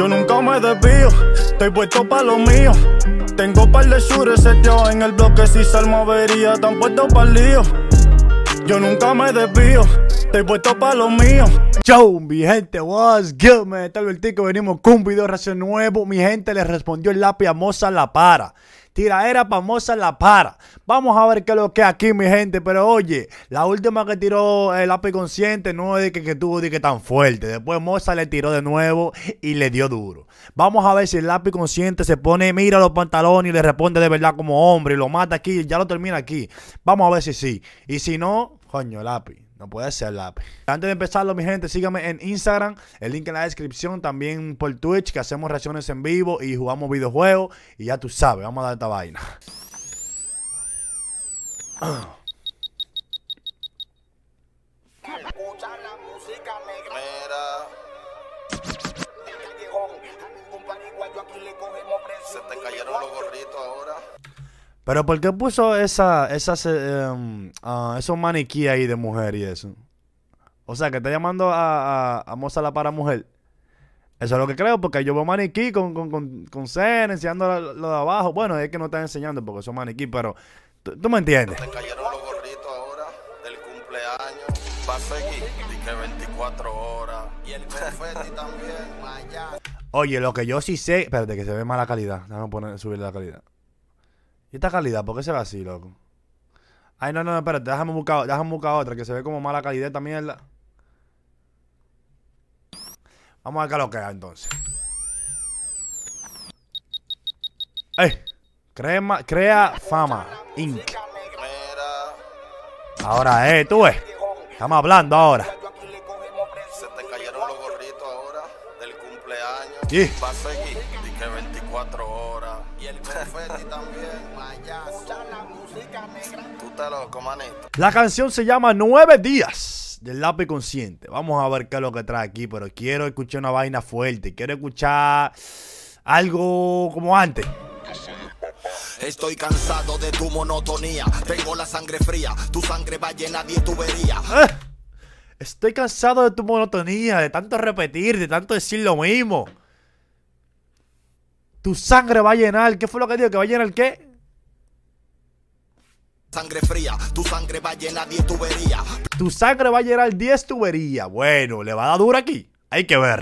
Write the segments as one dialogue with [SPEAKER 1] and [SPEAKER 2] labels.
[SPEAKER 1] Yo nunca me desvío, estoy puesto pa' lo mío. Tengo par de shooters en el bloque, si salmo avería, tan puesto pa' el lío. Yo nunca me desvío, estoy puesto pa' lo mío.
[SPEAKER 2] Yo, mi gente, what's good, man? Tal vez que venimos con un video reacción nuevo. Mi gente le respondió el lápiz a Moza La Para. Tiraera pa' Moza La Para. Vamos a ver qué es lo que aquí, mi gente. Pero oye, la última que tiró el lápiz consciente no es de que, que tuvo tan fuerte. Después Moza le tiró de nuevo y le dio duro. Vamos a ver si el lápiz consciente se pone, mira los pantalones y le responde de verdad como hombre y lo mata aquí, ya lo termina aquí. Vamos a ver si sí. Y si no, coño, lápiz. No puede ser lápiz. Antes de empezarlo, mi gente, síganme en Instagram, el link en la descripción, también por Twitch, que hacemos reacciones en vivo y jugamos videojuegos. Y ya tú sabes, vamos a dar esta vaina.
[SPEAKER 3] Se te cayeron los gorritos ahora.
[SPEAKER 2] Pero ¿por qué puso esa, esas, um, ah, esos maniquí ahí de mujer y eso? O sea, que está llamando a, a, a Moza la para mujer. Eso es lo que creo, porque yo veo maniquí con, con, con, con cena, enseñando lo, lo de abajo. Bueno, es que no están enseñando porque son maniquí, pero tú, me entiendes.
[SPEAKER 3] Te cayeron los gorritos ahora del cumpleaños. Va a seguir. Di que 24 horas.
[SPEAKER 4] Y el confeti también.
[SPEAKER 2] Oye, lo que yo sí sé. Espérate, que se ve mala calidad. Déjame poner, subir la calidad. ¿Y esta calidad? ¿Por qué se ve así, loco? Ay, no, no, no, espérate. Déjame buscar, déjame buscar otra que se ve como mala calidad esta mierda. Vamos a ver qué lo que es entonces. ¡Ey! Crema, crea fama, Inc. Ahora, eh, tú ves. Estamos hablando ahora.
[SPEAKER 3] Se te cayeron los gorritos ahora del cumpleaños.
[SPEAKER 2] Sí.
[SPEAKER 3] Va a seguir. Di que 24 horas.
[SPEAKER 4] Y el confeti también, la música negra.
[SPEAKER 3] Tú estás loco, manito.
[SPEAKER 2] La canción se llama Nueve Días del lápiz consciente. Vamos a ver qué es lo que trae aquí, pero quiero escuchar una vaina fuerte. Quiero escuchar algo como antes.
[SPEAKER 3] Estoy cansado de tu monotonía. Tengo la sangre fría. Tu sangre va llena de tubería.
[SPEAKER 2] Ah, Estoy cansado de tu monotonía, de tanto repetir, de tanto decir lo mismo. Tu sangre va a llenar. ¿Qué fue lo que dijo? ¿Que va a llenar qué?
[SPEAKER 3] Sangre fría. Tu sangre va llena de tubería.
[SPEAKER 2] Tu sangre va a llenar 10 tuberías. Bueno, ¿le va a dar duro aquí? Hay que ver.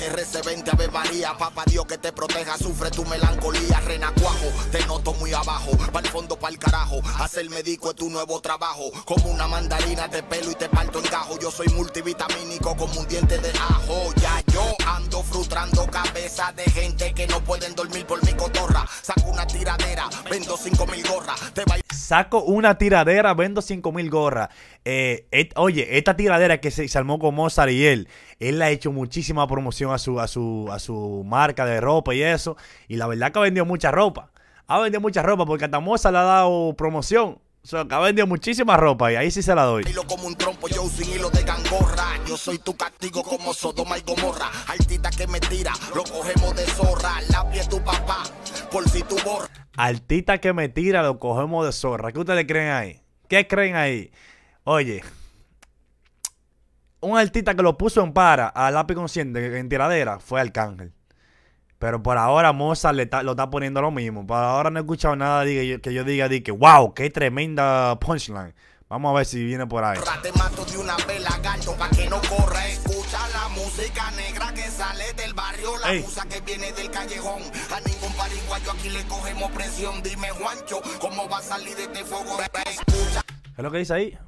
[SPEAKER 3] Pídele a tu mamá que rece 20 Ave María. Papá Dios que te proteja, sufre tu melancolía. Renacuajo, te noto muy abajo. Para el fondo, para el carajo. Hacer médico es tu nuevo trabajo. Como una mandarina te pelo y te parto en gajo. Yo soy multivitamínico como un diente de ajo. Ya yo ando frustrando cabeza de gente que no pueden dormir por mi cotorra. Saco una tiradera, vendo 5 mil gorras. Te va
[SPEAKER 2] Saco una tiradera, vendo 5 mil gorras. Eh, et- oye, esta tiradera que se, se armó con Mozart y él, él le ha hecho muchísima promoción a su, a su, a su marca de ropa y eso. Y la verdad que ha vendido mucha ropa. Ha vendido mucha ropa porque hasta Mozart le ha dado promoción. O sea, que ha vendido muchísima ropa y ahí sí se la doy.
[SPEAKER 3] Hilo como un trompo, yo sin hilo de gangorra. Yo soy tu castigo como Sodoma y Gomorra. Altita que me tira, lo cogemos de zorra. La pie tu papá, por si tu borra.
[SPEAKER 2] Altita que me tira, lo cogemos de zorra. ¿Qué ustedes creen ahí? ¿Qué creen ahí? Oye, un artista que lo puso en para al lápiz consciente en tiradera fue Arcángel. Pero por ahora Mozart le lo está poniendo lo mismo. Por ahora no he escuchado nada diga yo- que yo diga di que wow, qué tremenda punchline. Vamos a ver si viene por ahí.
[SPEAKER 3] Te mato de una vela, que no corra. Escucha la música negra que sale del barrio. La
[SPEAKER 2] Ey.
[SPEAKER 3] musa que viene del callejón. A ningún pariguayo aquí le cogemos presión. Dime, Juancho, ¿cómo va a salir de este fuego? Escucha.
[SPEAKER 2] ¿Qué es lo que dice ahí?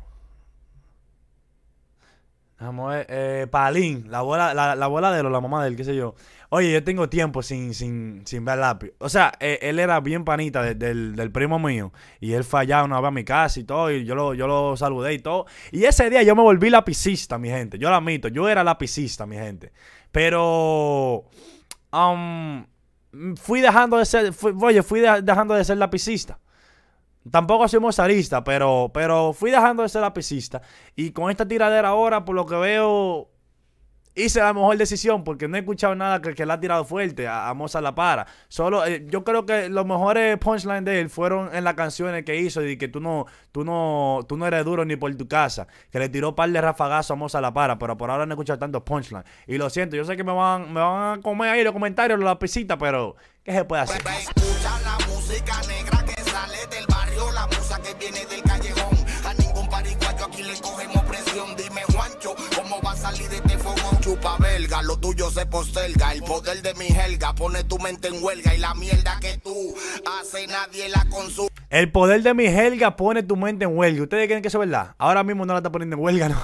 [SPEAKER 2] Vamos a ver. Eh, Palín, la abuela, la, la abuela de él o la mamá de él, qué sé yo. Oye, yo tengo tiempo sin, sin, sin ver lápiz. O sea, eh, él era bien panita de- del, del primo mío. Y él fue allá una vez a mi casa y todo. Y yo lo, yo lo saludé y todo. Y ese día yo me volví lapicista, mi gente. Yo lo admito. Yo era lapicista, mi gente. Pero um, fui dejando de ser, fui- oye, fui de- dejando de ser lapicista. Tampoco soy mozarista, pero, pero fui dejando de ser lapicista. Y con esta tiradera ahora, por lo que veo, hice la mejor decisión porque no he escuchado nada que, que le ha tirado fuerte a, a Mozart La Para. Solo, eh, yo creo que los mejores punchlines de él fueron en las canciones que hizo y que tú no, tú no, tú no eres duro ni por tu casa. Que le tiró par de rafagazos a Mozart La Para, pero por ahora no he escuchado tantos punchlines. Y lo siento, yo sé que me van, me van a comer ahí los comentarios, la lapicita, pero ¿qué se puede hacer?
[SPEAKER 3] Escucha la música negra que sale del barrio, la musa que viene del Chupa belga, lo tuyo se posterga. El poder de mi helga pone tu mente en huelga. Y la mierda que tú haces, nadie la consume.
[SPEAKER 2] El poder de mi Helga pone tu mente en huelga. ¿Ustedes creen que eso es verdad? Ahora mismo no la está poniendo en huelga, ¿no?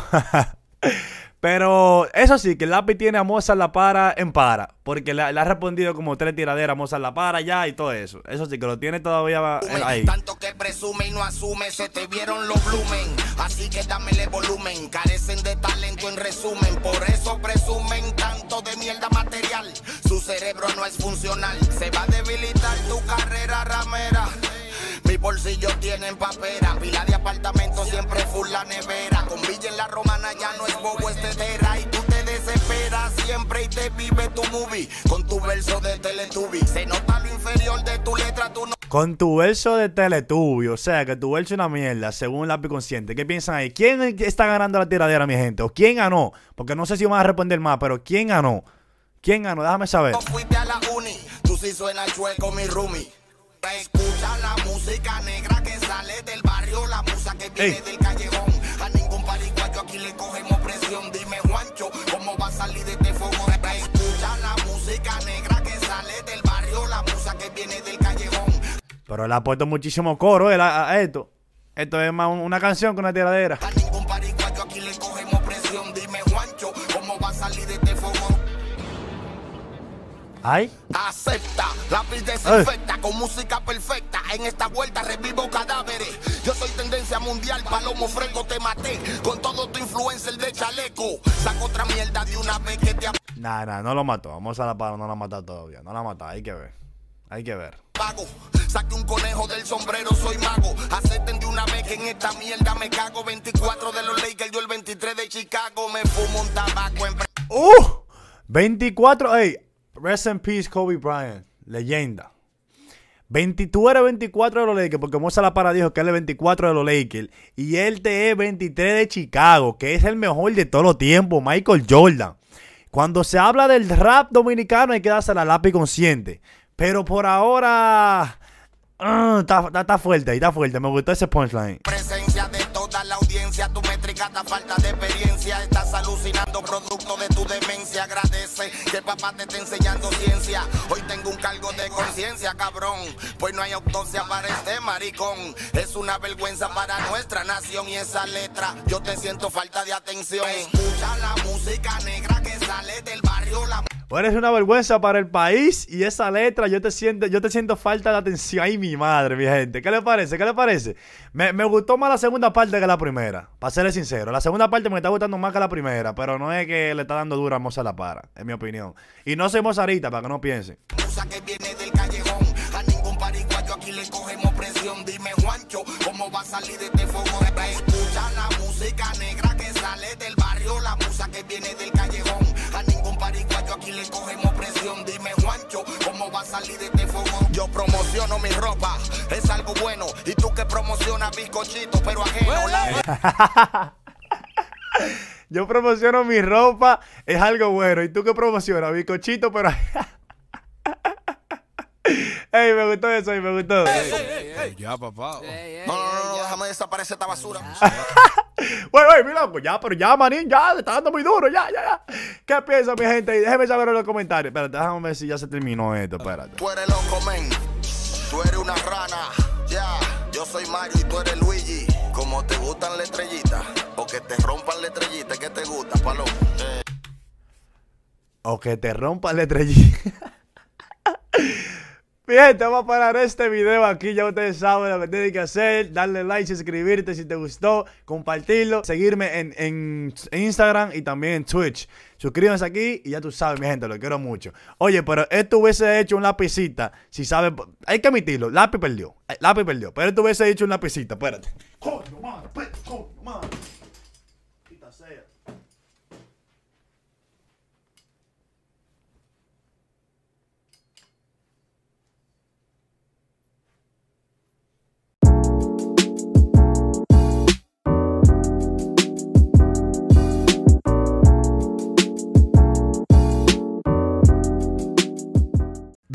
[SPEAKER 2] Pero eso sí, que el lápiz tiene a Mozart la para en para. Porque le, le ha respondido como tres tiraderas a Mozart la para ya y todo eso. Eso sí, que lo tiene todavía eh, ahí.
[SPEAKER 3] Tanto que presume y no asume, se te vieron los blumen. Así que dámele volumen. Carecen de talento en resumen. Por eso presumen tanto de mierda material. Su cerebro no es funcional. Se va a debilitar tu carrera ramera. Mis bolsillos tienen papera. Pila de apartamento siempre full la nevera. Con Villa en la romana ya no es bobo, es tetera. Y tú te desesperas siempre y te vive tu movie. Con tu verso de Teletubby. Se nota
[SPEAKER 2] Con tu verso de Teletubio, o sea, que tu verso es una mierda, según el lápiz consciente. ¿Qué piensan ahí? ¿Quién está ganando la tiradera, mi gente? ¿O quién ganó? Porque no sé si van a responder más, pero ¿quién ganó? ¿Quién ganó? Déjame saber.
[SPEAKER 3] No fuiste a la uni, tú sí suenas chueco, mi roomie. Escucha la música negra que sale del barrio, la musa que viene
[SPEAKER 2] Ey.
[SPEAKER 3] del
[SPEAKER 2] Pero él ha puesto muchísimo coro él, a, a esto. Esto es más un- una canción que una tiradera.
[SPEAKER 3] A ningún pariguayo aquí le cogemos presión. Dime, Juancho, ¿cómo va a salir de este fogón?
[SPEAKER 2] Ay.
[SPEAKER 3] Acepta, lápiz desinfecta con música perfecta. En esta vuelta revivo cadáveres. Yo soy tendencia mundial, palomo fresco te maté. Con todo tu influencer de chaleco. Saco otra mierda de una vez que te
[SPEAKER 2] Nah, nah, no lo mató. Vamos a la para, no la ha matado todavía. No la ha matado, hay que ver. Hay que ver.
[SPEAKER 3] Apago. Saque un conejo del sombrero, soy mago. Acepten de una vez que en esta mierda me cago. 24 de los Lakers, yo el 23 de Chicago. Me fumo un tabaco en
[SPEAKER 2] ¡Uh! 24. Ey, rest in peace, Kobe Bryant. Leyenda. 20, tú eres 24 de los Lakers, porque Moza La Para dijo que él es 24 de los Lakers. Y él te es 23 de Chicago, que es el mejor de todos los tiempos, Michael Jordan. Cuando se habla del rap dominicano hay que darse la lápiz consciente. Pero por ahora... ah, está, está- fuerte, está fuerte. Me gustó ese punchline.
[SPEAKER 3] presencia de toda la audiencia. Tu métrica está falta de experiencia. Estás alucinando producto de tu demencia. Agradece que papá te esté enseñando ciencia. Hoy tengo un cargo de conciencia, cabrón. Pues no hay autopsia para este maricón. Es una vergüenza para nuestra nación y esa letra. Yo te siento falta de atención. Escucha la música negra que sale del barrio. La
[SPEAKER 2] Eres una vergüenza para el país y esa letra, yo te siento, yo te siento falta de atención. Ay, mi madre, mi gente. ¿Qué le parece? ¿Qué le parece? Me, me gustó más la segunda parte que la primera, para serle sincero. La segunda parte me está gustando más que la primera, pero no es que le está dando dura a Moza La Para, en mi opinión. Y no soy mozarita, para que no piensen.
[SPEAKER 3] que viene del callejón. A ningún pariguayo aquí le cogemos presión. Dime, Juancho, ¿cómo va a salir de este fogón? Escucha la música negra que sale del barrio, la musa que viene del callejón. Aquí le cogemos presión. Dime, Juancho, ¿cómo va a salir de este fogón? Yo promociono mi ropa, es algo bueno. Y tú que promocionas bizcochito, pero ajeno. La
[SPEAKER 2] Yo promociono mi ropa, es algo bueno. ¿Y tú qué promocionas? Bicochito, pero... Ey, me gustó eso, y me gustó.
[SPEAKER 4] Ya, papá.
[SPEAKER 3] No, no, no, no, déjame desaparecer esta basura.
[SPEAKER 2] Wey, wey, mi loco, ya, pero ya, manín, ya, le está dando muy duro, ya, ya, ya. ¿Qué piensa mi gente? Y déjeme saber en los comentarios. Espérate, déjame ver si ya se terminó esto, espérate.
[SPEAKER 3] Tú eres loco, men. Tú eres una rana. Ya, yo soy Mario y tú eres Luigi. Como te gustan las estrellitas. O que te rompan la estrellita, ¿qué te gusta, palomo? Eh,
[SPEAKER 2] O que te rompa la estrellita. Mi gente, vamos a parar este video aquí. Ya ustedes saben lo que tienen que hacer. Darle like, suscribirte si te gustó, compartirlo, seguirme en, en Instagram y también en Twitch. Suscríbanse aquí y ya tú sabes, mi gente, lo quiero mucho. Oye, pero esto hubiese hecho un lapicita. Si sabes, hay que admitirlo. Lápiz perdió. Eh, Lápiz perdió. Pero esto hubiese hecho un lapicita. Espérate. Coño,